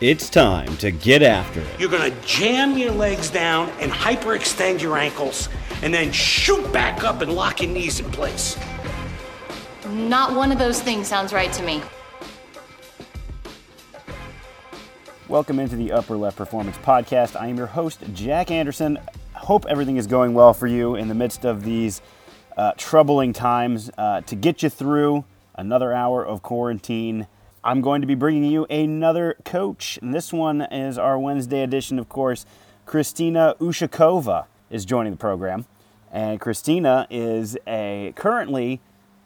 It's time to get after it. You're gonna jam your legs down and hyperextend your ankles, and then shoot back up and lock your knees in place. Not one of those things sounds right to me. Welcome into the Upper Left Performance Podcast. I am your host, Jack Anderson. Hope everything is going well for you in the midst of these uh, troubling times. Uh, to get you through another hour of quarantine, I'm going to be bringing you another coach. And this one is our Wednesday edition, of course. Christina Ushakova is joining the program. And Christina is a currently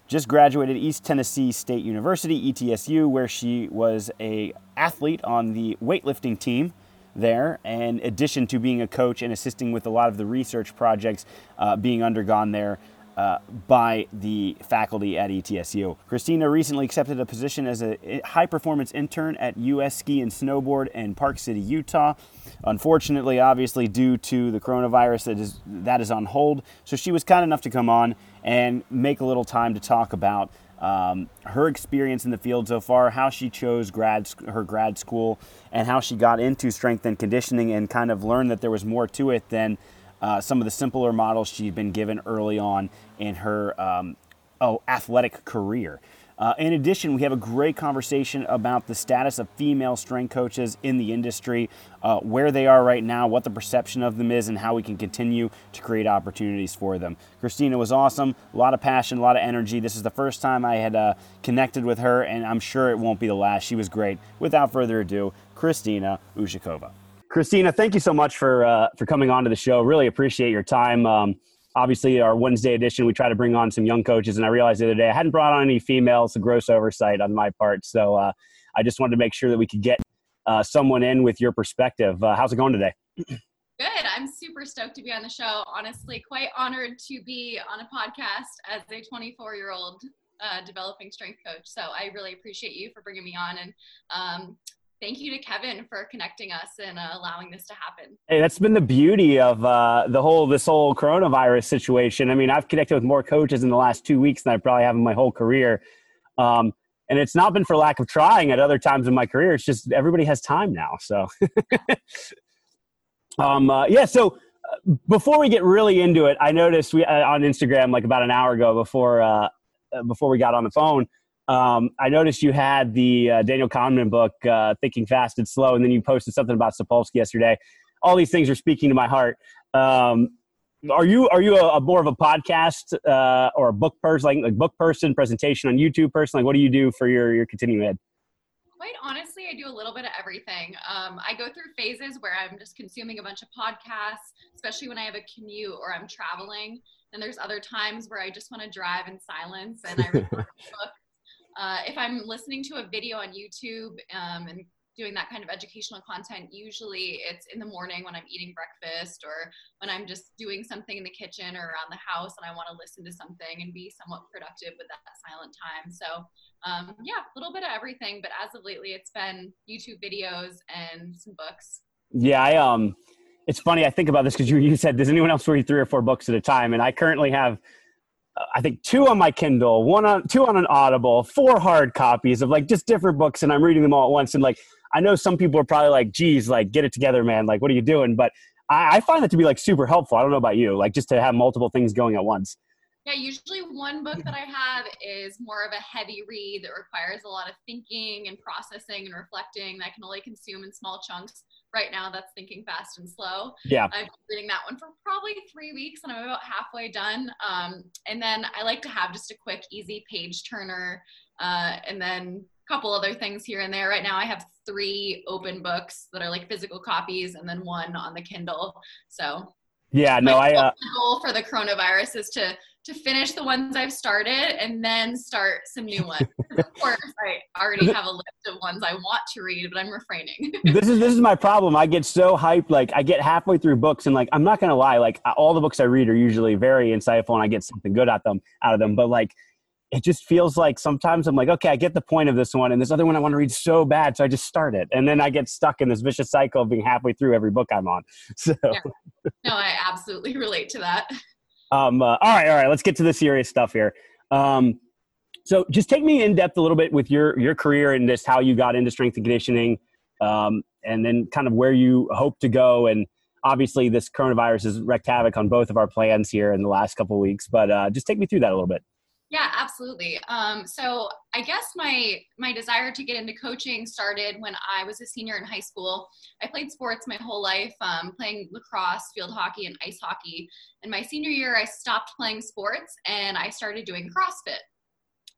just graduated East Tennessee State University, ETSU, where she was a athlete on the weightlifting team there, in addition to being a coach and assisting with a lot of the research projects uh, being undergone there uh, by the faculty at ETSU. Christina recently accepted a position as a high performance intern at US Ski and Snowboard in Park City, Utah. Unfortunately, obviously, due to the coronavirus, that is, that is on hold. So she was kind enough to come on and make a little time to talk about um, her experience in the field so far, how she chose grad her grad school, and how she got into strength and conditioning, and kind of learned that there was more to it than uh, some of the simpler models she'd been given early on in her um, oh, athletic career. Uh, in addition, we have a great conversation about the status of female strength coaches in the industry, uh, where they are right now, what the perception of them is, and how we can continue to create opportunities for them. Christina was awesome, a lot of passion, a lot of energy. This is the first time I had uh, connected with her, and I'm sure it won't be the last. She was great. Without further ado, Christina Ushakova. Christina, thank you so much for uh, for coming on to the show. Really appreciate your time. Um, obviously, our Wednesday edition, we try to bring on some young coaches, and I realized the other day I hadn't brought on any females. A gross oversight on my part. So uh, I just wanted to make sure that we could get uh, someone in with your perspective. Uh, how's it going today? Good. I'm super stoked to be on the show. Honestly, quite honored to be on a podcast as a 24 year old uh, developing strength coach. So I really appreciate you for bringing me on. And um, thank you to Kevin for connecting us and uh, allowing this to happen. Hey, that's been the beauty of uh, the whole this whole coronavirus situation. I mean, I've connected with more coaches in the last two weeks than I probably have in my whole career. Um, and it's not been for lack of trying at other times in my career. It's just everybody has time now. So, um, uh, yeah. So uh, before we get really into it, I noticed we uh, on Instagram like about an hour ago before uh, before we got on the phone um, I noticed you had the uh, Daniel Kahneman book, uh, Thinking Fast and Slow, and then you posted something about Sapolsky yesterday. All these things are speaking to my heart. Um, are you are you a, a more of a podcast uh, or a book person, like, like book person, presentation on YouTube person? Like, what do you do for your your continuing ed? Quite honestly, I do a little bit of everything. Um, I go through phases where I'm just consuming a bunch of podcasts, especially when I have a commute or I'm traveling. And there's other times where I just want to drive in silence and I read a book uh, if I'm listening to a video on YouTube um, and doing that kind of educational content, usually it's in the morning when I'm eating breakfast or when I'm just doing something in the kitchen or around the house and I want to listen to something and be somewhat productive with that silent time. So, um, yeah, a little bit of everything. But as of lately, it's been YouTube videos and some books. Yeah, I um, it's funny. I think about this because you you said, does anyone else read three or four books at a time? And I currently have I think two on my Kindle, one on two on an Audible, four hard copies of like just different books, and I'm reading them all at once. And like, I know some people are probably like, "Geez, like get it together, man! Like, what are you doing?" But I, I find that to be like super helpful. I don't know about you, like just to have multiple things going at once. Yeah, usually one book that I have is more of a heavy read that requires a lot of thinking and processing and reflecting that I can only consume in small chunks right now that's thinking fast and slow. Yeah. I've been reading that one for probably three weeks and I'm about halfway done. Um, and then I like to have just a quick, easy page turner uh, and then a couple other things here and there. Right now I have three open books that are like physical copies and then one on the Kindle. So yeah, no, I uh, goal for the coronavirus is to to finish the ones I've started and then start some new ones. of course, I already have a list of ones I want to read, but I'm refraining. this is this is my problem. I get so hyped, like I get halfway through books, and like I'm not gonna lie, like all the books I read are usually very insightful, and I get something good at them out of them. But like, it just feels like sometimes I'm like, okay, I get the point of this one, and this other one I want to read so bad, so I just start it, and then I get stuck in this vicious cycle of being halfway through every book I'm on. So, yeah. no, I absolutely relate to that. Um, uh, all right, all right. Let's get to the serious stuff here. Um, so, just take me in depth a little bit with your your career and just how you got into strength and conditioning. um, and then kind of where you hope to go. And obviously, this coronavirus has wreaked havoc on both of our plans here in the last couple weeks. But uh, just take me through that a little bit. Yeah, absolutely. Um, so I guess my my desire to get into coaching started when I was a senior in high school. I played sports my whole life, um, playing lacrosse, field hockey, and ice hockey. In my senior year, I stopped playing sports and I started doing CrossFit.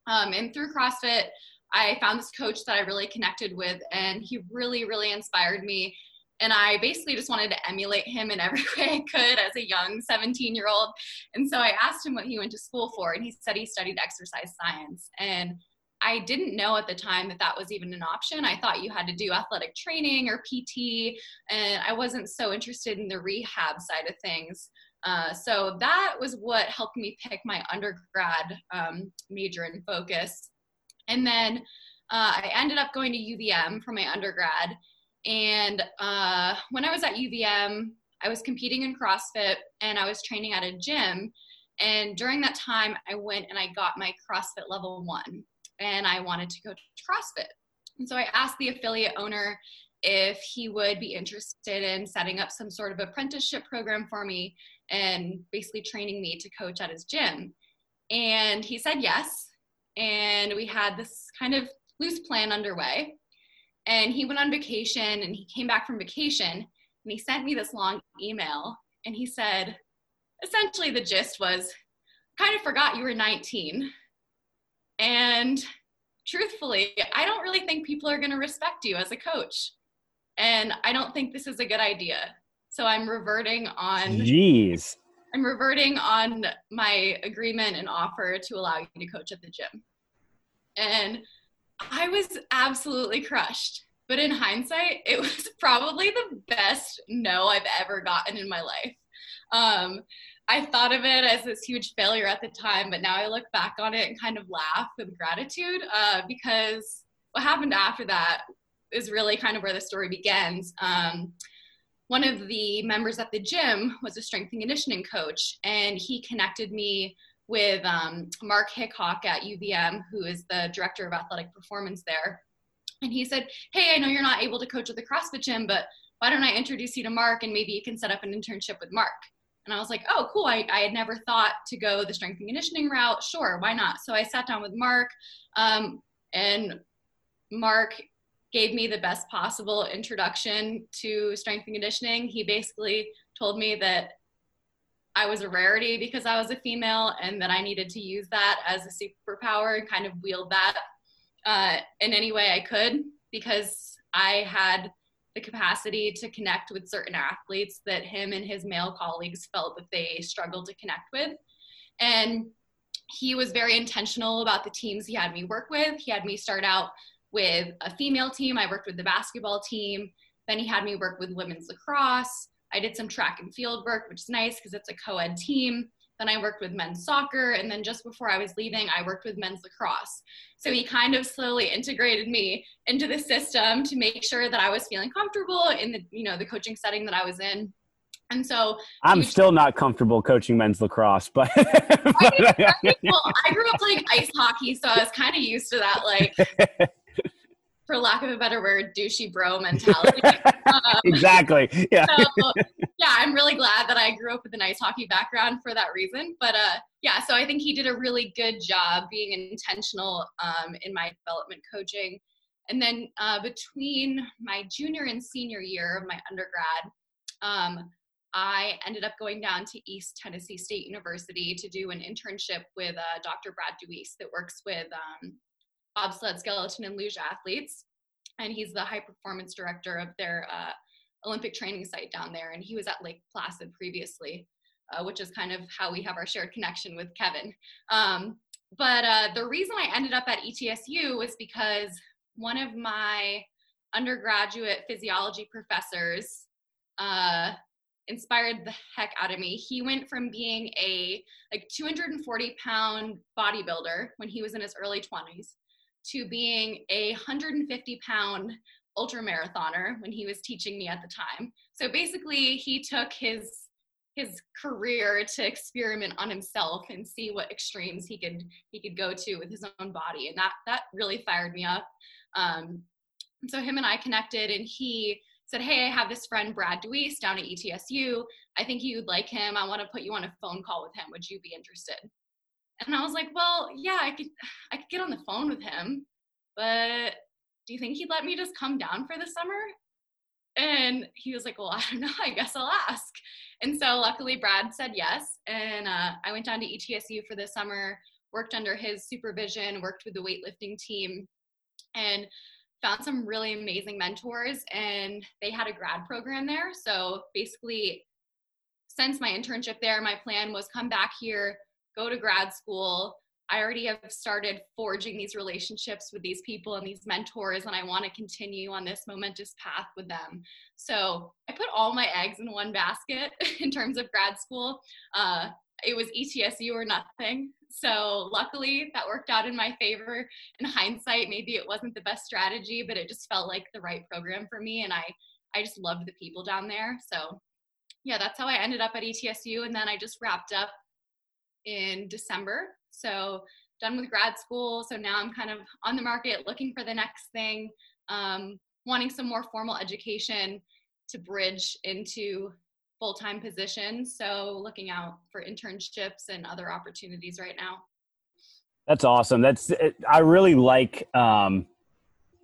Um, and through CrossFit, I found this coach that I really connected with, and he really, really inspired me. And I basically just wanted to emulate him in every way I could as a young 17 year old. And so I asked him what he went to school for, and he said he studied exercise science. And I didn't know at the time that that was even an option. I thought you had to do athletic training or PT, and I wasn't so interested in the rehab side of things. Uh, so that was what helped me pick my undergrad um, major and focus. And then uh, I ended up going to UVM for my undergrad. And uh, when I was at UVM, I was competing in CrossFit and I was training at a gym. And during that time, I went and I got my CrossFit level one and I wanted to go to CrossFit. And so I asked the affiliate owner if he would be interested in setting up some sort of apprenticeship program for me and basically training me to coach at his gym. And he said yes. And we had this kind of loose plan underway. And he went on vacation and he came back from vacation and he sent me this long email and he said, essentially, the gist was, kind of forgot you were 19. And truthfully, I don't really think people are going to respect you as a coach. And I don't think this is a good idea. So I'm reverting on. Jeez. I'm reverting on my agreement and offer to allow you to coach at the gym. And I was absolutely crushed. But in hindsight, it was probably the best no I've ever gotten in my life. Um, I thought of it as this huge failure at the time, but now I look back on it and kind of laugh with gratitude uh, because what happened after that is really kind of where the story begins. Um, one of the members at the gym was a strength and conditioning coach, and he connected me with um, Mark Hickok at UVM, who is the director of athletic performance there. And he said, Hey, I know you're not able to coach at the CrossFit gym, but why don't I introduce you to Mark and maybe you can set up an internship with Mark? And I was like, oh, cool. I, I had never thought to go the strength and conditioning route. Sure, why not? So I sat down with Mark, um, and Mark gave me the best possible introduction to strength and conditioning. He basically told me that I was a rarity because I was a female and that I needed to use that as a superpower and kind of wield that uh, in any way I could because I had the capacity to connect with certain athletes that him and his male colleagues felt that they struggled to connect with. And he was very intentional about the teams he had me work with. He had me start out with a female team. I worked with the basketball team. Then he had me work with women's lacrosse. I did some track and field work, which is nice because it's a co ed team. Then I worked with men's soccer. And then just before I was leaving, I worked with men's lacrosse. So he kind of slowly integrated me into the system to make sure that I was feeling comfortable in the, you know, the coaching setting that I was in. And so I'm still not comfortable coaching men's lacrosse, but I, well, I grew up playing ice hockey, so I was kind of used to that, like for lack of a better word, douchey bro mentality. Um, exactly. Yeah. So, yeah, I'm really glad that I grew up with a nice hockey background for that reason. But uh, yeah, so I think he did a really good job being intentional um, in my development coaching. And then uh, between my junior and senior year of my undergrad, um, I ended up going down to East Tennessee State University to do an internship with uh, Dr. Brad DeWeese that works with um, bobsled, skeleton, and luge athletes. And he's the high performance director of their uh, Olympic training site down there. And he was at Lake Placid previously, uh, which is kind of how we have our shared connection with Kevin. Um, but uh, the reason I ended up at ETSU was because one of my undergraduate physiology professors uh, inspired the heck out of me. He went from being a like 240 pound bodybuilder when he was in his early 20s to being a 150 pound ultra marathoner when he was teaching me at the time. So basically, he took his his career to experiment on himself and see what extremes he could he could go to with his own body, and that that really fired me up. Um, so him and I connected, and he said, Hey, I have this friend, Brad DeWeese, down at ETSU. I think you would like him. I want to put you on a phone call with him. Would you be interested? And I was like, Well, yeah, I could I could get on the phone with him, but do you think he'd let me just come down for the summer? And he was like, Well, I don't know. I guess I'll ask. And so luckily, Brad said yes. And uh, I went down to ETSU for the summer, worked under his supervision, worked with the weightlifting team, and found some really amazing mentors. And they had a grad program there. So basically, since my internship there, my plan was come back here, go to grad school, I already have started forging these relationships with these people and these mentors, and I want to continue on this momentous path with them. So I put all my eggs in one basket in terms of grad school. Uh, it was ETSU or nothing. So luckily that worked out in my favor. In hindsight, maybe it wasn't the best strategy, but it just felt like the right program for me. And I, I just loved the people down there. So yeah, that's how I ended up at ETSU. And then I just wrapped up in December so done with grad school. So now I'm kind of on the market looking for the next thing, um, wanting some more formal education to bridge into full time positions. So looking out for internships and other opportunities right now. That's awesome. That's I really like um,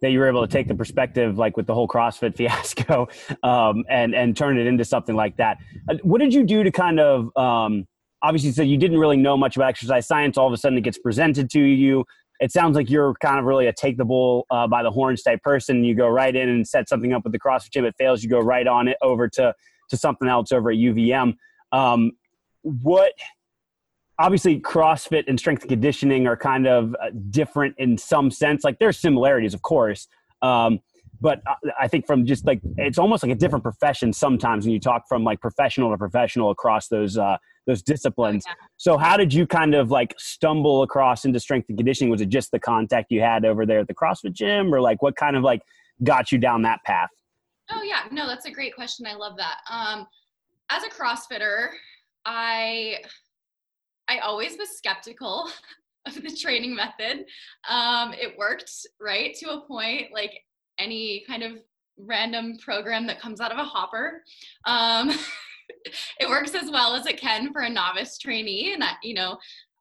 that you were able to take the perspective, like with the whole CrossFit fiasco, um, and and turn it into something like that. Uh, what did you do to kind of um, obviously so you didn't really know much about exercise science. All of a sudden it gets presented to you. It sounds like you're kind of really a take the bull uh, by the horns type person. You go right in and set something up with the crossfit gym. It fails. You go right on it over to to something else over at uvm um, what obviously crossfit and strength and conditioning are kind of uh, different in some sense. Like there's similarities of course. Um, but I think from just like it's almost like a different profession sometimes when you talk from like professional to professional across those uh, those disciplines. Oh, yeah. So how did you kind of like stumble across into strength and conditioning? Was it just the contact you had over there at the CrossFit gym, or like what kind of like got you down that path? Oh yeah, no, that's a great question. I love that. Um, as a CrossFitter, I I always was skeptical of the training method. Um, it worked right to a point, like any kind of random program that comes out of a hopper. Um, it works as well as it can for a novice trainee. And I, you know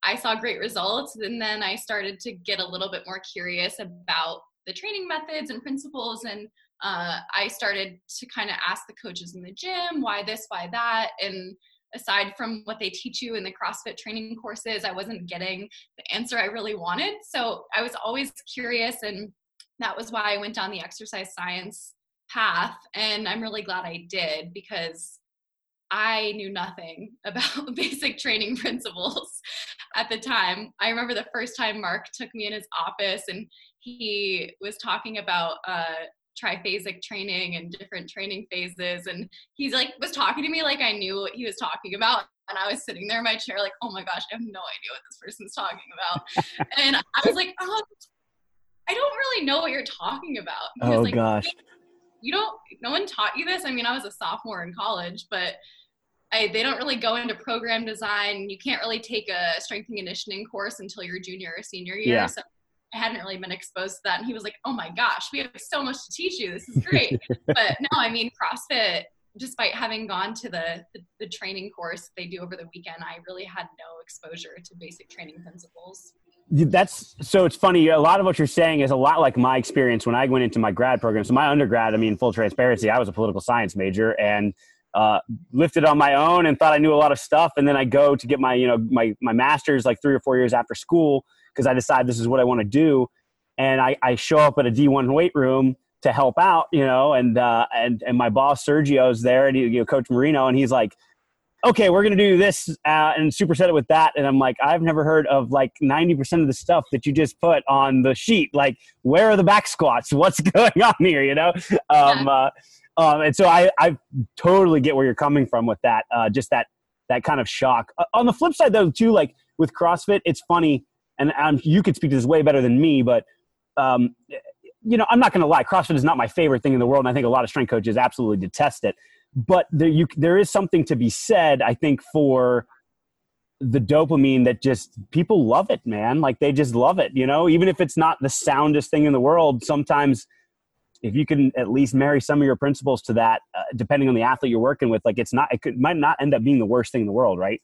i saw great results. And then i started to get a little bit more curious about the training methods and principles. And uh, i started to kind of ask the coaches in the gym why this why that? And aside from what they teach you in the crossfit training courses i wasn't getting the answer i really wanted. So i was always curious and that was why i went down the exercise science path. And i'm really glad i did because I knew nothing about basic training principles at the time. I remember the first time Mark took me in his office and he was talking about uh, triphasic training and different training phases. And he's like, was talking to me like I knew what he was talking about. And I was sitting there in my chair, like, oh my gosh, I have no idea what this person's talking about. and I was like, oh, I don't really know what you're talking about. oh like, gosh you don't no one taught you this? I mean i was a sophomore in college but I, they don't really go into program design. You can't really take a strength and conditioning course until your junior or senior year. Yeah. so i hadn't really been exposed to that. And he was like oh my gosh we have so much to teach you. This is great. But no i mean crossfit despite having gone to the, the, the training course they do over the weekend i really had no exposure to basic training principles that's so it's funny a lot of what you're saying is a lot like my experience when i went into my grad program. So my undergrad i mean full transparency i was a political science major and uh, lifted on my own and thought i knew a lot of stuff. And then i go to get my you know my, my master's like three or four years after school because i decide this is what i want to do. And I, I show up at a d1 weight room to help out you know and uh, and and my boss sergio's there and he, you know coach marino and he's like okay, we're going to do this uh, and superset it with that. And I'm like, I've never heard of like 90% of the stuff that you just put on the sheet. Like, where are the back squats? What's going on here? You know? Um, uh, um, and so I, I totally get where you're coming from with that. Uh, just that, that kind of shock. Uh, on the flip side though, too, like with CrossFit, it's funny and um, you could speak to this way better than me, but um, you know, I'm not going to lie. CrossFit is not my favorite thing in the world. And I think a lot of strength coaches absolutely detest it but there you there is something to be said i think for the dopamine that just people love it man like they just love it you know even if it's not the soundest thing in the world sometimes if you can at least marry some of your principles to that, uh, depending on the athlete you're working with, like it's not, it could, might not end up being the worst thing in the world, right?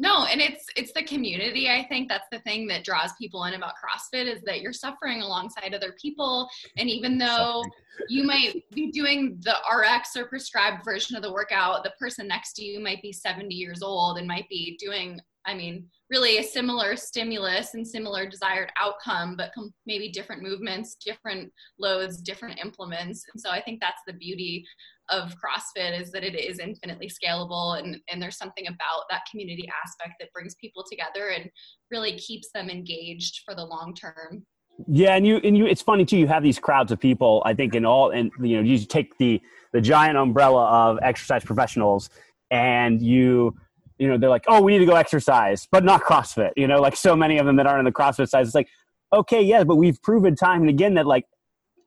No, and it's it's the community. I think that's the thing that draws people in about CrossFit is that you're suffering alongside other people, and even though you might be doing the RX or prescribed version of the workout, the person next to you might be 70 years old and might be doing, I mean, really a similar stimulus and similar desired outcome, but com- maybe different movements, different loads, different implements. And so I think that's the beauty of CrossFit is that it is infinitely scalable and, and there's something about that community aspect that brings people together and really keeps them engaged for the long term. Yeah, and you and you it's funny too, you have these crowds of people, I think in all and you know, you take the the giant umbrella of exercise professionals and you you know, they're like, oh, we need to go exercise, but not CrossFit. You know, like so many of them that aren't in the CrossFit size. It's like, okay, yeah, but we've proven time and again that like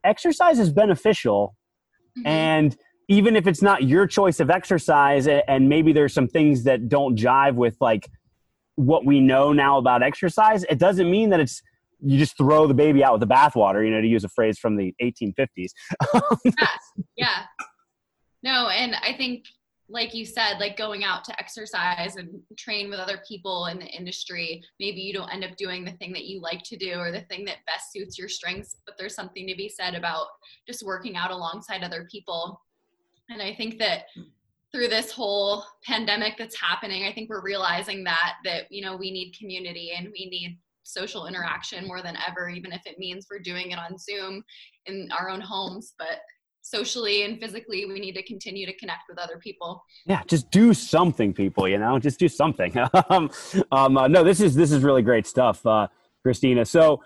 exercise is beneficial. Mm-hmm. And even if it's not your choice of exercise and maybe there's some things that don't jive with like what we know now about exercise it doesn't mean that it's you just throw the baby out with the bathwater you know to use a phrase from the 1850s yeah, yeah. No and i think like you said like going out to exercise and train with other people in the industry maybe you don't end up doing the thing that you like to do or the thing that best suits your strengths but there's something to be said about just working out alongside other people and I think that through this whole pandemic that's happening, I think we're realizing that that you know we need community and we need social interaction more than ever, even if it means we're doing it on Zoom in our own homes. But socially and physically, we need to continue to connect with other people. Yeah, just do something, people. You know, just do something. um, um, uh, no, this is this is really great stuff, uh, Christina. So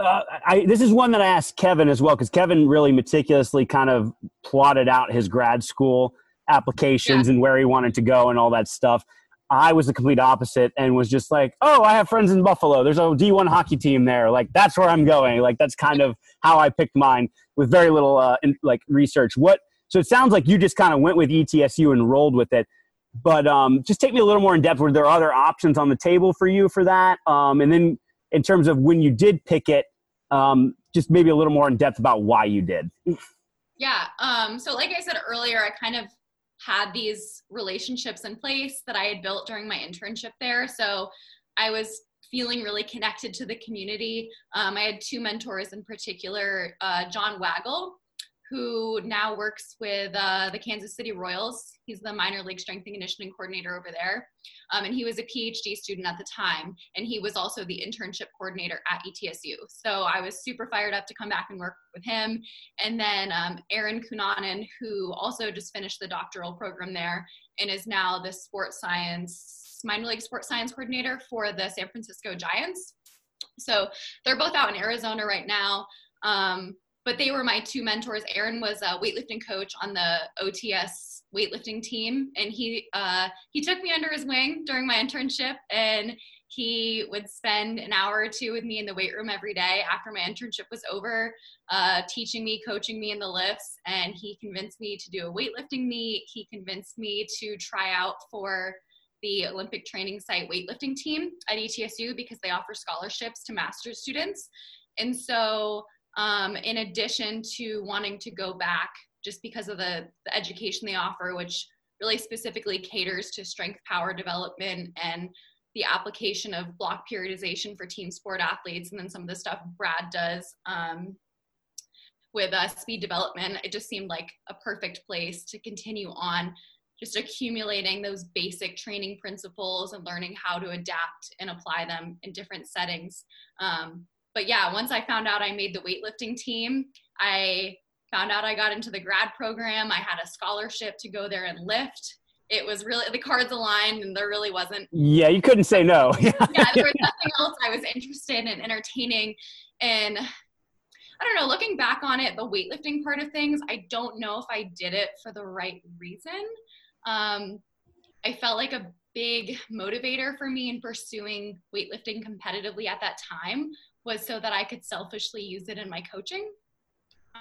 uh, I, this is one that I asked Kevin as well because Kevin really meticulously kind of plotted out his grad school applications yeah. and where he wanted to go and all that stuff. I was the complete opposite and was just like, oh, I have friends in Buffalo. There's a D1 hockey team there. Like that's where I'm going. Like that's kind of how I picked mine with very little uh, in, like research. What? So it sounds like you just kind of went with ETSU and rolled with it. But um, just take me a little more in depth. Were there other options on the table for you for that? Um, and then in terms of when you did pick it, um, just maybe a little more in depth about why you did. Yeah. Um, so, like I said earlier, I kind of had these relationships in place that I had built during my internship there. So, I was feeling really connected to the community. Um, I had two mentors in particular, uh, John Wagle, who now works with uh, the Kansas City Royals. He's the minor league strength and conditioning coordinator over there. Um, and he was a PhD student at the time. And he was also the internship coordinator at ETSU. So I was super fired up to come back and work with him. And then um, Aaron Cunanan, who also just finished the doctoral program there and is now the sports science, minor league sports science coordinator for the San Francisco Giants. So they're both out in Arizona right now. Um, but they were my two mentors. Aaron was a weightlifting coach on the OTS weightlifting team, and he uh, he took me under his wing during my internship, and he would spend an hour or two with me in the weight room every day after my internship was over, uh, teaching me, coaching me in the lifts, and he convinced me to do a weightlifting meet. He convinced me to try out for the Olympic training site weightlifting team at ETSU because they offer scholarships to master's students. And so um, in addition to wanting to go back just because of the, the education they offer, which really specifically caters to strength power development and the application of block periodization for team sport athletes, and then some of the stuff Brad does um, with uh, speed development. It just seemed like a perfect place to continue on just accumulating those basic training principles and learning how to adapt and apply them in different settings. Um, but yeah, once I found out I made the weightlifting team, I found out I got into the grad program. I had a scholarship to go there and lift. It was really the cards aligned, and there really wasn't. Yeah, you couldn't say no. yeah, there was nothing else I was interested in entertaining. And I don't know, looking back on it, the weightlifting part of things, I don't know if I did it for the right reason. Um, I felt like a big motivator for me in pursuing weightlifting competitively at that time was so that I could selfishly use it in my coaching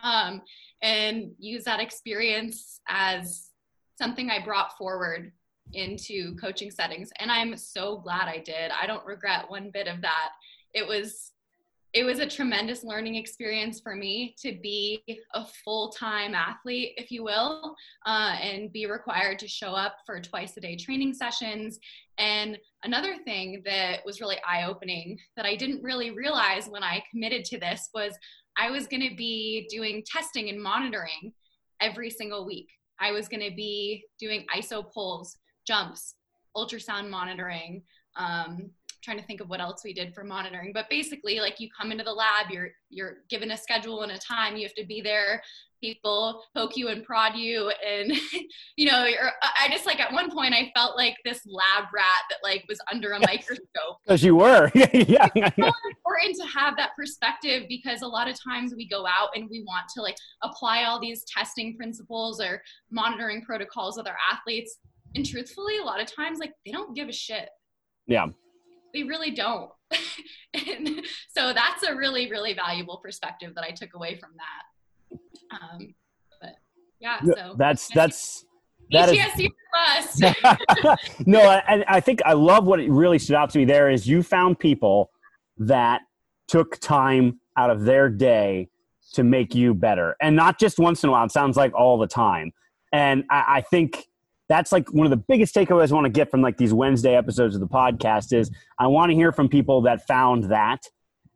um, and use that experience as something I brought forward into coaching settings. And I'm so glad I did. I don't regret one bit of that. It was it was a tremendous learning experience for me to be a full-time athlete if you will uh, and be required to show up for twice a day training sessions. And another thing that was really eye-opening that i didn't really realize when i committed to this was i was going to be doing testing and monitoring every single week. I was going to be doing iso pulls jumps ultrasound monitoring um, trying to think of what else we did for monitoring but basically like you come into the lab you're you're given a schedule and a time you have to be there people poke you and prod you and you know i just like at one point i felt like this lab rat that like was under a microscope. Because you were. Yeah. It's so important to have that perspective because a lot of times we go out and we want to like apply all these testing principles or monitoring protocols with our athletes. And truthfully a lot of times like they don't give a shit. Yeah they really don't. and so that's a really, really valuable perspective that I took away from that. Um, but yeah, so that's that's that is, no, I, I think I love what it really stood out to me there is you found people that took time out of their day to make you better, and not just once in a while. It sounds like all the time. And I, I think that's like one of the biggest takeaways I want to get from like these Wednesday episodes of the podcast is I want to hear from people that found that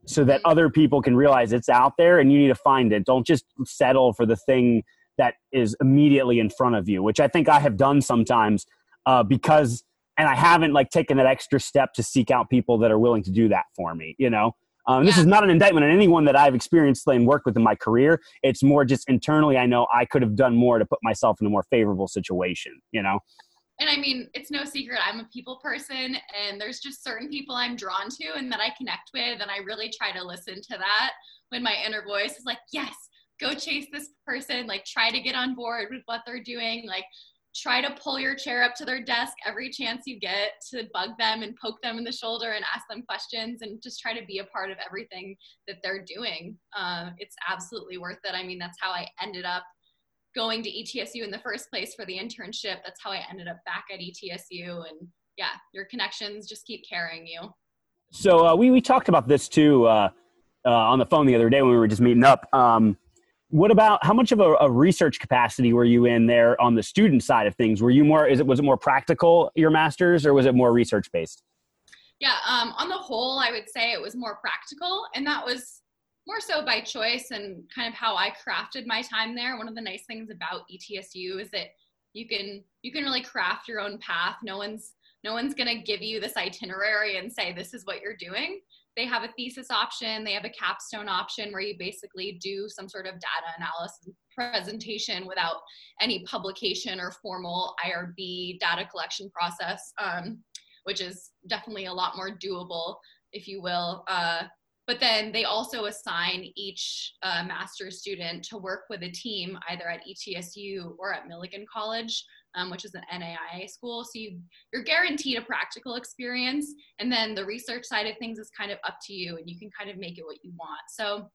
so that other people can realize it's out there and you need to find it. Don't just settle for the thing that is immediately in front of you, which I think I have done sometimes uh, because, and I haven't like taken that extra step to seek out people that are willing to do that for me, you know? Um, This is not an indictment on anyone that I've experienced and worked with in my career. It's more just internally, I know I could have done more to put myself in a more favorable situation, you know? And I mean, it's no secret, I'm a people person, and there's just certain people I'm drawn to and that I connect with. And I really try to listen to that when my inner voice is like, yes, go chase this person, like, try to get on board with what they're doing. Like, try to pull your chair up to their desk every chance you get to bug them and poke them in the shoulder and ask them questions and just try to be a part of everything that they're doing. Uh, it's absolutely worth it. I mean, that's how I ended up going to ETSU in the first place for the internship. That's how I ended up back at ETSU. And yeah, your connections just keep carrying you. So uh, we, we talked about this too uh, uh on the phone the other day when we were just meeting up. Um, what about how much of a, a, research capacity were you in there on the student side of things? Were you more? Is it was it more practical your masters, or was it more research based? Yeah, um, on the whole, I would say it was more practical, and that was more so by choice and kind of how I crafted my time there. One of the nice things about ETSU is that you can you can really craft your own path. No one's no one's going to give you this itinerary and say this is what you're doing they have a thesis option, they have a capstone option where you basically do some sort of data analysis presentation without any publication or formal IRB data collection process, um, which is definitely a lot more doable, if you will. Uh, but then they also assign each uh, master's student to work with a team either at ETSU or at Milligan College um, which is an NAIA school. So you, you're guaranteed a practical experience. And then the research side of things is kind of up to you and you can kind of make it what you want. So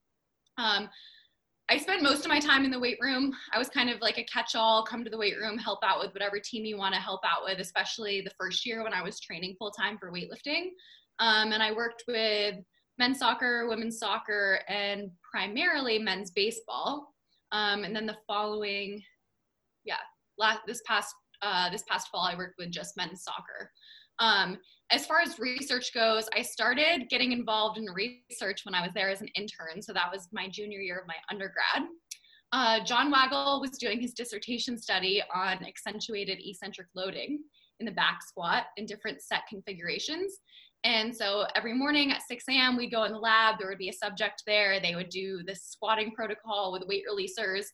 um, I spent most of my time in the weight room. I was kind of like a catch all, come to the weight room, help out with whatever team you want to help out with, especially the first year when I was training full time for weightlifting. Um, and I worked with men's soccer, women's soccer, and primarily men's baseball. Um, and then the following, yeah, last this past uh, this past fall, I worked with just men's soccer. Um, as far as research goes, I started getting involved in research when I was there as an intern. So that was my junior year of my undergrad. Uh, John Wagle was doing his dissertation study on accentuated eccentric loading in the back squat in different set configurations. And so every morning at 6 a.m., we'd go in the lab. There would be a subject there. They would do this squatting protocol with weight releasers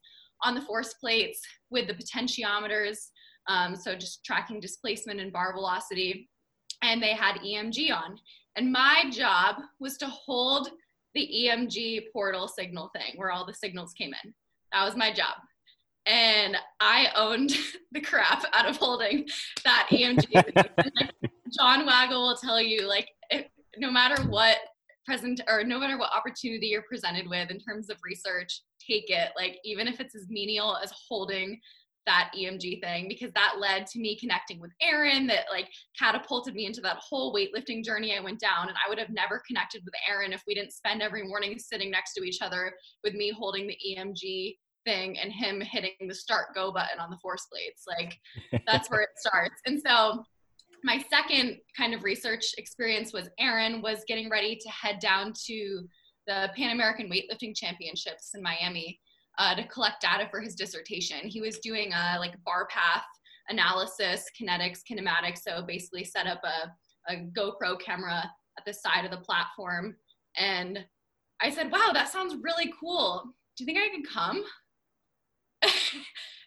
on the force plates with the potentiometers, um, so just tracking displacement and bar velocity. And they had EMG on. And my job was to hold the EMG portal signal thing where all the signals came in. That was my job. And I owned the crap out of holding that EMG. John Wagle will tell you, like, if, no matter what present or no matter what opportunity you're presented with in terms of research, take it. Like even if it's as menial as holding that EMG thing because that led to me connecting with Aaron that like catapulted me into that whole weightlifting journey I went down and I would have never connected with Aaron if we didn't spend every morning sitting next to each other with me holding the EMG thing and him hitting the start go button on the force plates like that's where it starts and so my second kind of research experience was Aaron was getting ready to head down to the Pan American Weightlifting Championships in Miami uh, to collect data for his dissertation. He was doing a like bar path analysis, kinetics, kinematics. So basically, set up a, a GoPro camera at the side of the platform. And I said, "Wow, that sounds really cool. Do you think I could come?"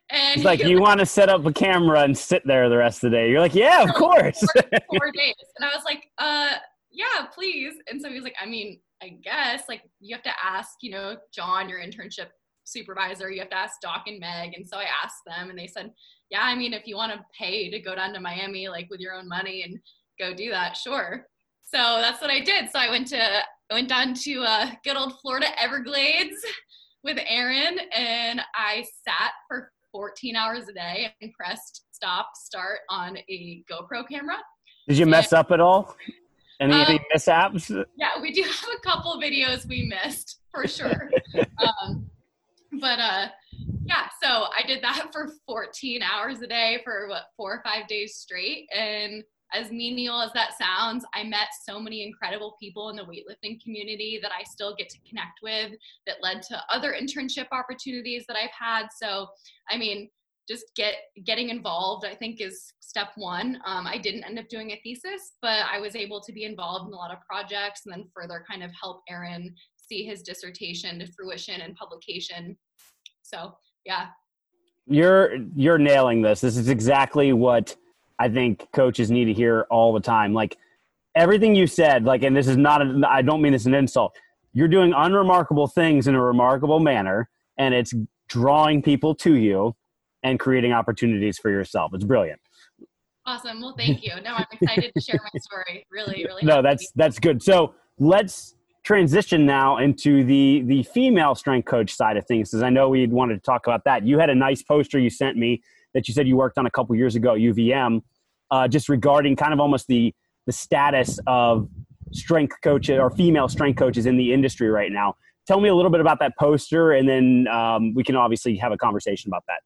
and it's like you want to set up a camera and sit there the rest of the day. You're like, "Yeah, of course." Four, four days, and I was like, "Uh, yeah, please." And so he was like, "I mean." I guess like you have to ask, you know, John, your internship supervisor, you have to ask Doc and Meg. And so I asked them and they said, yeah, I mean, if you want to pay to go down to Miami, like with your own money and go do that, sure. So that's what I did. So I went to, I went down to uh, good old Florida Everglades with Aaron and I sat for 14 hours a day and pressed stop, start on a GoPro camera. Did you mess and, up at all? Any, um, any mishaps? Yeah, we do have a couple videos we missed for sure. um, but uh yeah so i did that for 14 hours a day for what four or five days straight and as menial as that sounds i met so many incredible people in the weightlifting community that i still get to connect with that led to other internship opportunities that i've had so i mean just get getting involved i think is step one um, i didn't end up doing a thesis but i was able to be involved in a lot of projects and then further kind of help aaron see his dissertation to fruition and publication. So yeah. You're you're nailing this. This is exactly what I think coaches need to hear all the time. Like everything you said, like, and this is not, I don't mean this an insult. You're doing unremarkable things in a remarkable manner, and it's drawing people to you and creating opportunities for yourself. It's brilliant. Awesome. Well, thank you. No, I'm excited to share my story. Really, really. No, that's that's good. So let's transition now into the the female strength coach side of things because i know we wanted to talk about that you had a nice poster you sent me that you said you worked on a couple years ago uvm uh, just regarding kind of almost the the status of strength coaches or female strength coaches in the industry right now. Tell me a little bit about that poster and then um, we can obviously have a conversation about that.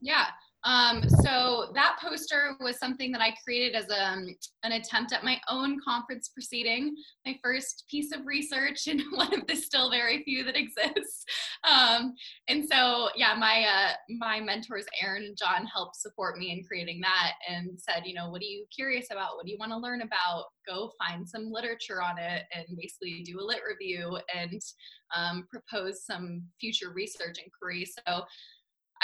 Yeah um, so that poster was something that I created as a, um, an attempt at my own conference proceeding, my first piece of research and one of the still very few that exists. Um, and so, yeah, my uh, my mentors Aaron and John helped support me in creating that and said, you know, what are you curious about? What do you want to learn about? Go find some literature on it and basically do a lit review and um, propose some future research inquiry. So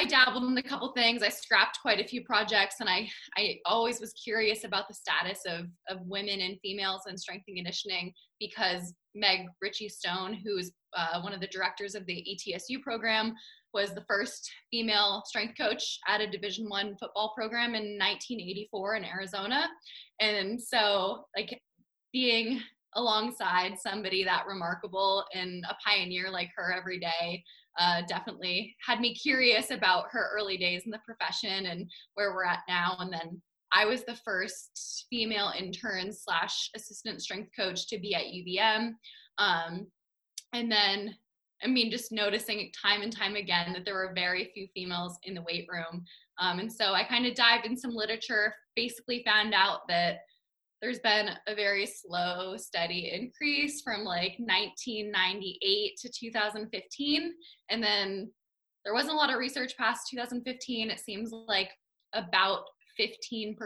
I dabbled in a couple things. I scrapped quite a few projects, and I I always was curious about the status of of women and females in strength and conditioning because Meg Ritchie Stone, who's uh, one of the directors of the ETSU program, was the first female strength coach at a Division One football program in 1984 in Arizona, and so like being alongside somebody that remarkable and a pioneer like her every day uh, definitely had me curious about her early days in the profession and where we're at now. And then I was the first female intern slash assistant strength coach to be at UVM. Um, and then, I mean, just noticing time and time again that there were very few females in the weight room. Um, and so I kind of dived in some literature, basically found out that there's been a very slow, steady increase from like 1998 to 2015. And then there wasn't a lot of research past 2015. It seems like about 15%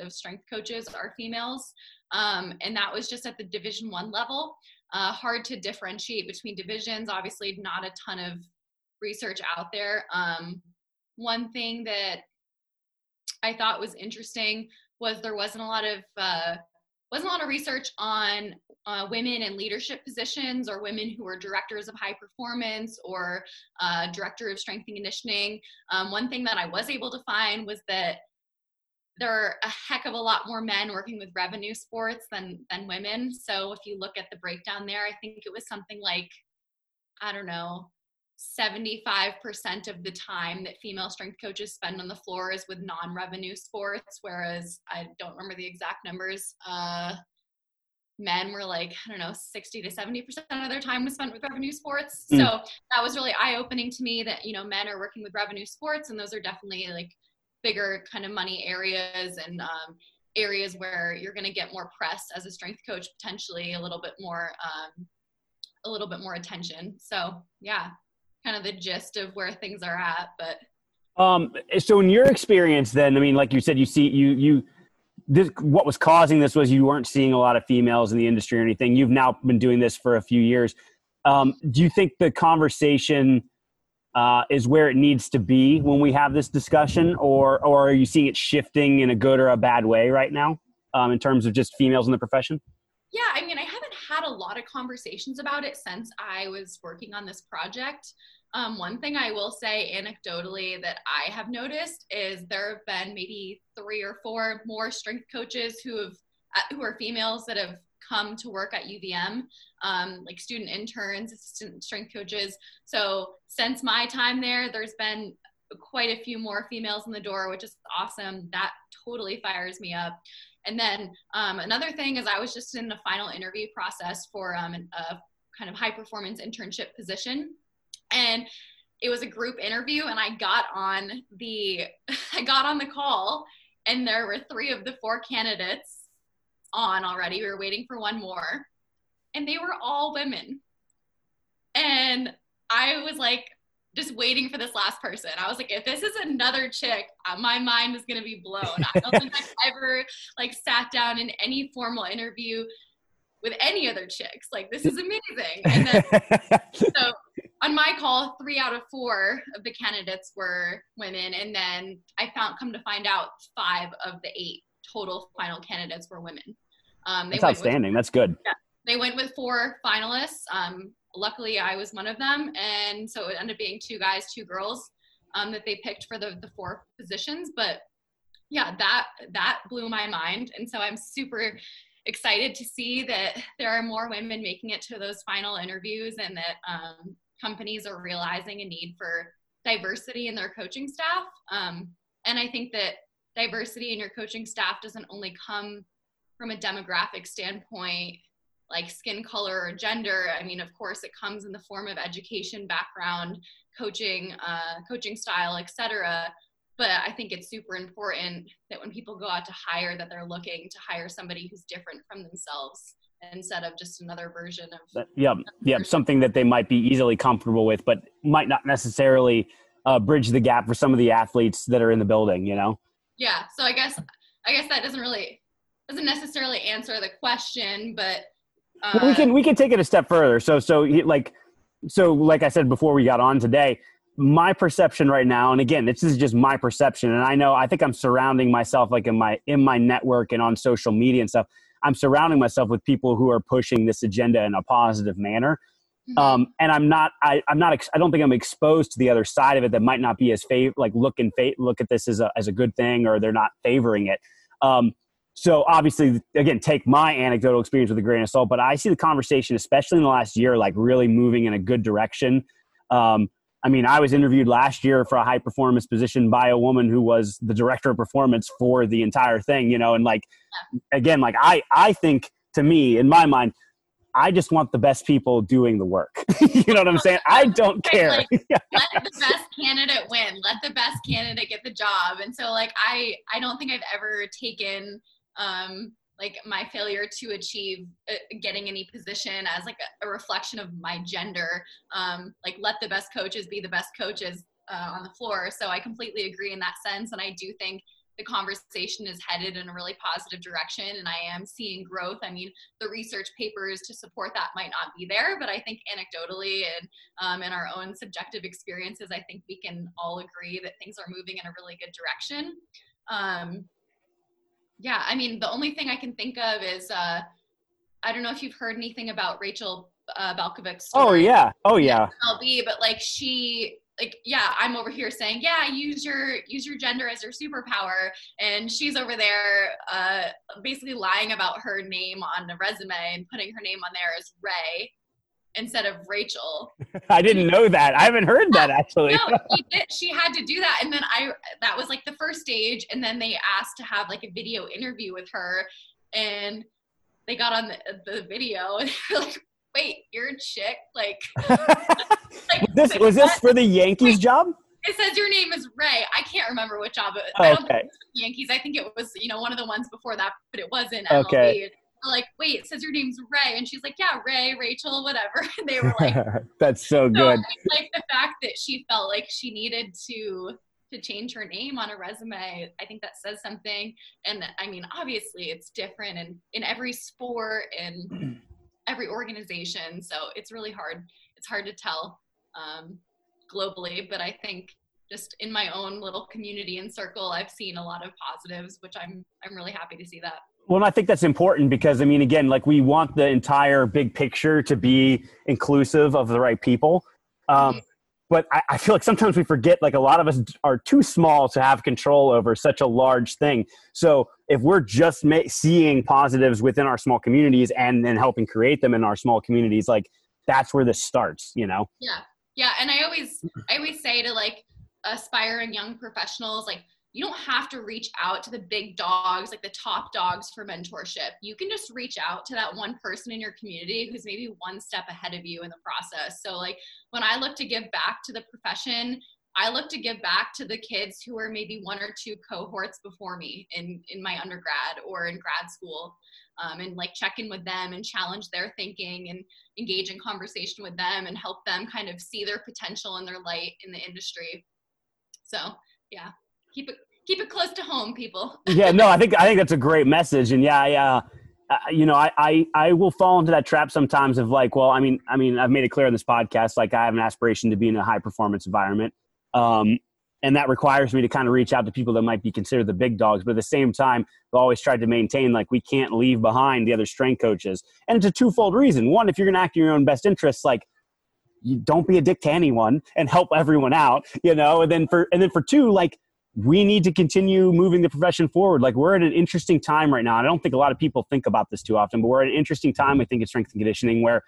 of strength coaches are females. Um, and that was just at the division one level. Uh, hard to differentiate between divisions. Obviously, not a ton of research out there. Um, one thing that I thought was interesting was there wasn't a lot of uh, wasn't a lot of research on uh, women in leadership positions or women who are directors of high performance or uh, director of strength and conditioning. Um, one thing that I was able to find was that there are a heck of a lot more men working with revenue sports than than women. So if you look at the breakdown there, I think it was something like I don't know 75% of the time that female strength coaches spend on the floor is with non-revenue sports whereas i don't remember the exact numbers uh, men were like i don't know 60 to 70% of their time was spent with revenue sports. Mm. so that was really eye-opening to me that you know men are working with revenue sports and those are definitely like bigger kind of money areas and um, areas where you're going to get more press as a strength coach potentially a little bit more um, a little bit more attention. So yeah kind of the gist of where things are at but um so in your experience then i mean like you said you see you you this what was causing this was you weren't seeing a lot of females in the industry or anything. You've now been doing this for a few years. Um, do you think the conversation uh, is where it needs to be when we have this discussion, or or are you seeing it shifting in a good or a bad way right now um, in terms of just females in the profession? Yeah, I mean, I haven't had a lot of conversations about it since I was working on this project. Um, one thing I will say anecdotally that I have noticed is there have been maybe three or four more strength coaches who have uh, who are females that have come to work at UVM, um, like student interns, assistant strength coaches. So since my time there, there's been quite a few more females in the door, which is awesome. That totally fires me up. And then um, another thing is I was just in the final interview process for um, a kind of high performance internship position. And it was a group interview and i got on the i got on the call and there were three of the four candidates on already. We were waiting for one more. And they were all women. And i was like just waiting for this last person i was like if this is another chick uh, my mind is going to be blown i don't think i've ever like sat down in any formal interview with any other chicks like this is amazing and then so on my call, three out of four of the candidates were women, and then I found come to find out five of the eight total final candidates were women. Um, That's outstanding. With, That's good. Yeah, they went with four finalists. Um, luckily, I was one of them, and so it ended up being two guys, two girls um, that they picked for the the four positions. But yeah, that that blew my mind, and so I'm super excited to see that there are more women making it to those final interviews and that um, companies are realizing a need for diversity in their coaching staff. Um, and I think that diversity in your coaching staff doesn't only come from a demographic standpoint, like skin color or gender. I mean, of course, it comes in the form of education, background, coaching, uh, coaching style, etc. But I think it's super important that when people go out to hire, that they're looking to hire somebody who's different from themselves instead of just another version of that, yeah yeah something that they might be easily comfortable with but might not necessarily uh, bridge the gap for some of the athletes that are in the building you know yeah so i guess i guess that doesn't really doesn't necessarily answer the question but uh, well, we can we can take it a step further so so like so like i said before we got on today my perception right now and again this is just my perception and i know i think i'm surrounding myself like in my in my network and on social media and stuff I'm surrounding myself with people who are pushing this agenda in a positive manner. Mm-hmm. Um, and I'm not, I, I'm not, I don't think I'm exposed to the other side of it that might not be as fav, like look and fa- look at this as a, as a good thing, or they're not favoring it. Um, so obviously, again, take my anecdotal experience with a grain of salt, but I see the conversation, especially in the last year, like really moving in a good direction. Um, I mean, I was interviewed last year for a high performance position by a woman who was the director of performance for the entire thing, you know, and like again, like I I think to me, in my mind, I just want the best people doing the work. you know what I'm saying? I don't care. Like, let the best candidate win. Let the best candidate get the job. And so like I I don't think I've ever taken um like my failure to achieve uh, getting any position as like a, a reflection of my gender um, like let the best coaches be the best coaches uh, on the floor. So i completely agree in that sense and i do think the conversation is headed in a really positive direction and i am seeing growth. I mean the research papers to support that might not be there but i think anecdotally and um, in our own subjective experiences i think we can all agree that things are moving in a really good direction. Um, yeah, I mean, the only thing I can think of is uh, I don't know if you've heard anything about Rachel uh, Balkovec. Oh yeah, oh yeah. LB, but like she, like yeah, I'm over here saying yeah, use your use your gender as your superpower, and she's over there uh, basically lying about her name on the resume and putting her name on there as Ray. Instead of Rachel. I didn't know that. I haven't heard that actually. no, she, did, she had to do that, and then I that was like the first stage, and then they asked to have like a video interview with her, and they got on the, the video, and they're like, "Wait, you're a chick?" Like, like this was this for the Yankees job? It says your name is Ray. I can't remember which job. It, okay. I don't think it Yankees. I think it was you know one of the ones before that, but it wasn't MLB. Okay like, wait, it says your name's Ray. And she's like, yeah, Ray, Rachel, whatever. And they were like, that's so good. So, like the fact that she felt like she needed to to change her name on a resume, I think that says something. And I mean, obviously it's different in, in every sport and every organization. So it's really hard. It's hard to tell um, globally, but I think just in my own little community and circle, I've seen a lot of positives, which I'm, I'm really happy to see that. Well, I think that's important because I mean, again, like we want the entire big picture to be inclusive of the right people. Um, mm-hmm. but I, I, feel like sometimes we forget, like a lot of us are too small to have control over such a large thing. So if we're just ma- seeing positives within our small communities and then helping create them in our small communities, like that's where this starts, you know? Yeah. Yeah. And I always, I always say to like aspiring young professionals, like, you don't have to reach out to the big dogs, like the top dogs for mentorship. You can just reach out to that one person in your community who's maybe one step ahead of you in the process. So, like, when I look to give back to the profession, I look to give back to the kids who are maybe one or two cohorts before me in, in my undergrad or in grad school. Um, and like check in with them and challenge their thinking and engage in conversation with them and help them kind of see their potential and their light in the industry. So, yeah keep it keep it close to home, people. yeah, no, I think I think that's a great message, and yeah, yeah. Uh, you know, I, I I will fall into that trap sometimes of like, well, I mean, I mean, I've made it clear in this podcast, like I have an aspiration to be in a high performance environment, um, and that requires me to kind of reach out to people that might be considered the big dogs. But at the same time, I've always tried to maintain like we can't leave behind the other strength coaches, and it's a twofold reason. One, if you're going to act in your own best interests, like you don't be a dick to anyone and help everyone out, you know. And then for and then for two, like we need to continue moving the profession forward. Like we're at an interesting time right now. I don't think a lot of people think about this too often, but we're at an interesting time, I think, in strength and conditioning where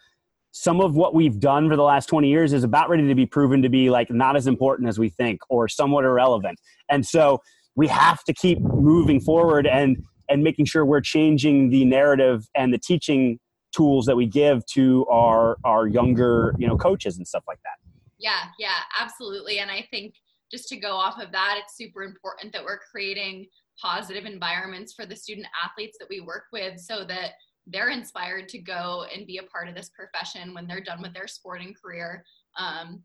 some of what we've done for the last 20 years is about ready to be proven to be like not as important as we think or somewhat irrelevant. And so we have to keep moving forward and and making sure we're changing the narrative and the teaching tools that we give to our our younger, you know, coaches and stuff like that. Yeah, yeah, absolutely. And I think just to go off of that, it's super important that we're creating positive environments for the student athletes that we work with so that they're inspired to go and be a part of this profession when they're done with their sporting career. Um,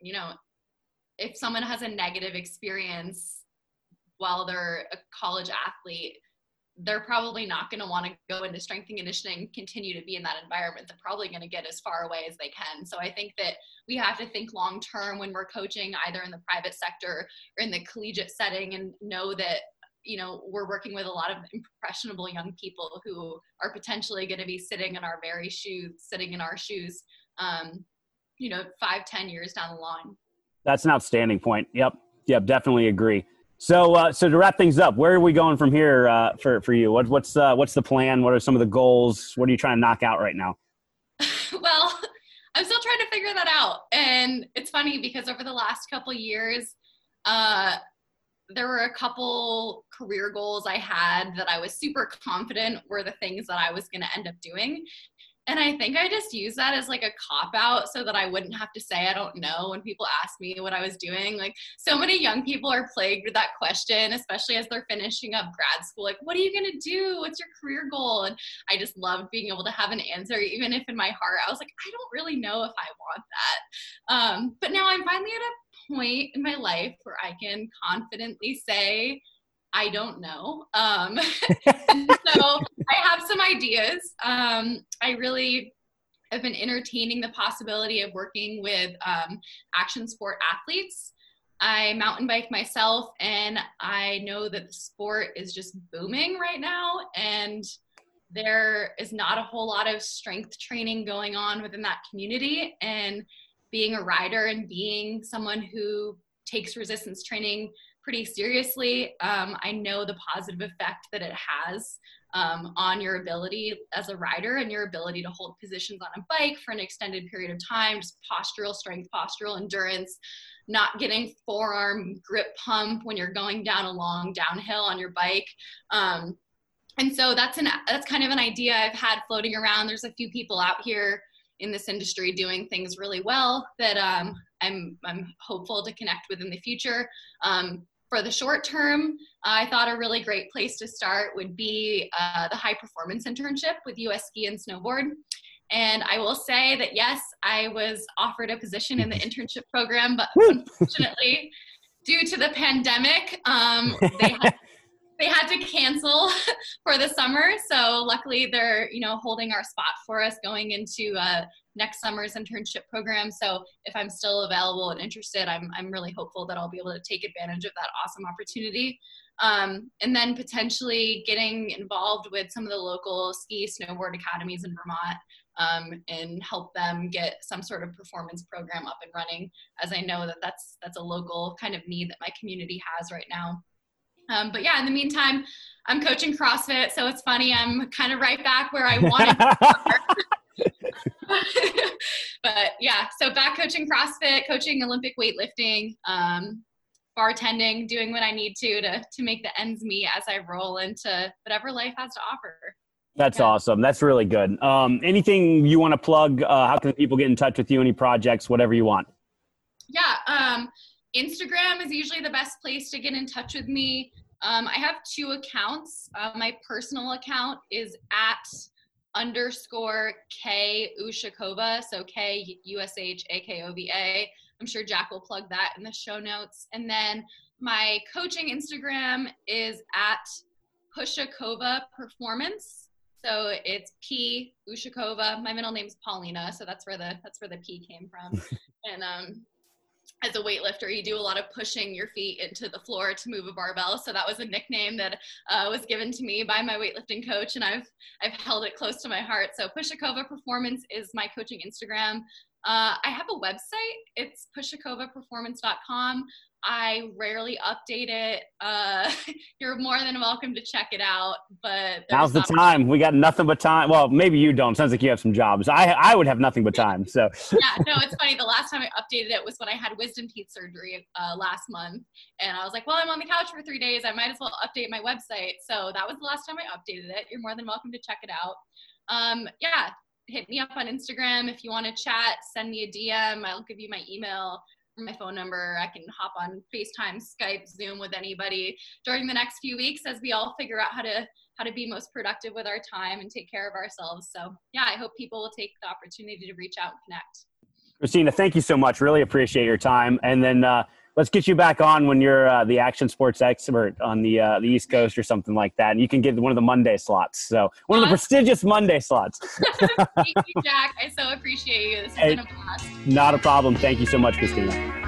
you know, if someone has a negative experience while they're a college athlete, they're probably not going to want to go into strength and conditioning continue to be in that environment. They're probably going to get as far away as they can. So i think that we have to think long term when we're coaching either in the private sector or in the collegiate setting and know that you know we're working with a lot of impressionable young people who are potentially going to be sitting in our very shoes sitting in our shoes um, you know five ten years down the line. That's an outstanding point. Yep. Yep definitely agree so, uh, so to wrap things up, where are we going from here uh, for for you? What, what's uh, what's the plan? What are some of the goals? What are you trying to knock out right now? well, I'm still trying to figure that out, and it's funny because over the last couple years, uh, there were a couple career goals I had that I was super confident were the things that I was going to end up doing, and I think I just used that as like a cop out so that I wouldn't have to say I don't know when people ask me what I was doing. Like so many young people are plagued with that question, especially as they're finishing up grad school. Like, what are you going to do? What's your career goal? And I just loved being able to have an answer, even if in my heart I was like, I don't really know if I want that. Um, but now I'm finally at a point in my life where I can confidently say, I don't know. Um, so I have some ideas. Um, I really have been entertaining the possibility of working with um, action sport athletes. I mountain bike myself, and I know that the sport is just booming right now, and there is not a whole lot of strength training going on within that community. And being a rider and being someone who takes resistance training pretty seriously. Um, I know the positive effect that it has um, on your ability as a rider and your ability to hold positions on a bike for an extended period of time, just postural strength, postural endurance, not getting forearm grip pump when you're going down a long downhill on your bike. Um, and so that's an that's kind of an idea I've had floating around. There's a few people out here in this industry doing things really well that um, I'm I'm hopeful to connect with in the future. Um, for the short term, I thought a really great place to start would be uh, the high performance internship with US Ski and Snowboard. And I will say that yes, I was offered a position in the internship program, but unfortunately, due to the pandemic, um, they had they had to cancel for the summer. So luckily, they're you know holding our spot for us going into uh, next summer's internship program. So if I'm still available and interested, I'm I'm really hopeful that I'll be able to take advantage of that awesome opportunity. Um, and then potentially getting involved with some of the local ski snowboard academies in Vermont um, and help them get some sort of performance program up and running as i know that that's that's a local kind of need that my community has right now um, but yeah, in the meantime, I'm coaching CrossFit, so it's funny. I'm kind of right back where I wanted. but yeah, so back coaching CrossFit, coaching Olympic weightlifting, um, bartending, doing what I need to to to make the ends meet as I roll into whatever life has to offer. That's yeah. awesome. That's really good. Um, anything you want to plug? Uh, how can people get in touch with you? Any projects? Whatever you want. Yeah. Um, Instagram is usually the best place to get in touch with me. Um, I have two accounts. Uh, my personal account is at underscore K Ushakova, so K U S H A K O V A. I'm sure Jack will plug that in the show notes. And then my coaching Instagram is at Pushakova Performance. So it's P Ushakova. My middle name's Paulina, so that's where the that's where the P came from. and um, as a weightlifter, you do a lot of pushing your feet into the floor to move a barbell. So that was a nickname that uh, was given to me by my weightlifting coach, and I've I've held it close to my heart. So Pushakova Performance is my coaching Instagram. Uh, I have a website. It's pushakovaperformance.com. I rarely update it. Uh, you're more than welcome to check it out. But now's the time. We got nothing but time. Well, maybe you don't. Sounds like you have some jobs. I I would have nothing but time. So yeah, no, it's funny. The last time I updated it was when I had wisdom teeth surgery uh, last month, and I was like, well, I'm on the couch for three days. I might as well update my website. So that was the last time I updated it. You're more than welcome to check it out. Um, yeah, hit me up on Instagram if you want to chat. Send me a DM. I'll give you my email my phone number. I can hop on FaceTime, Skype, Zoom with anybody during the next few weeks as we all figure out how to how to be most productive with our time and take care of ourselves. So yeah, I hope people will take the opportunity to reach out and connect. Christina, thank you so much. Really appreciate your time. And then uh, let's get you back on when you're uh, the action sports expert on the uh, the East Coast or something like that, and you can get one of the Monday slots. So one of the prestigious Monday slots. Thank you, Jack. I so appreciate you. This has hey, been a blast. Not a problem. Thank you so much, Christina.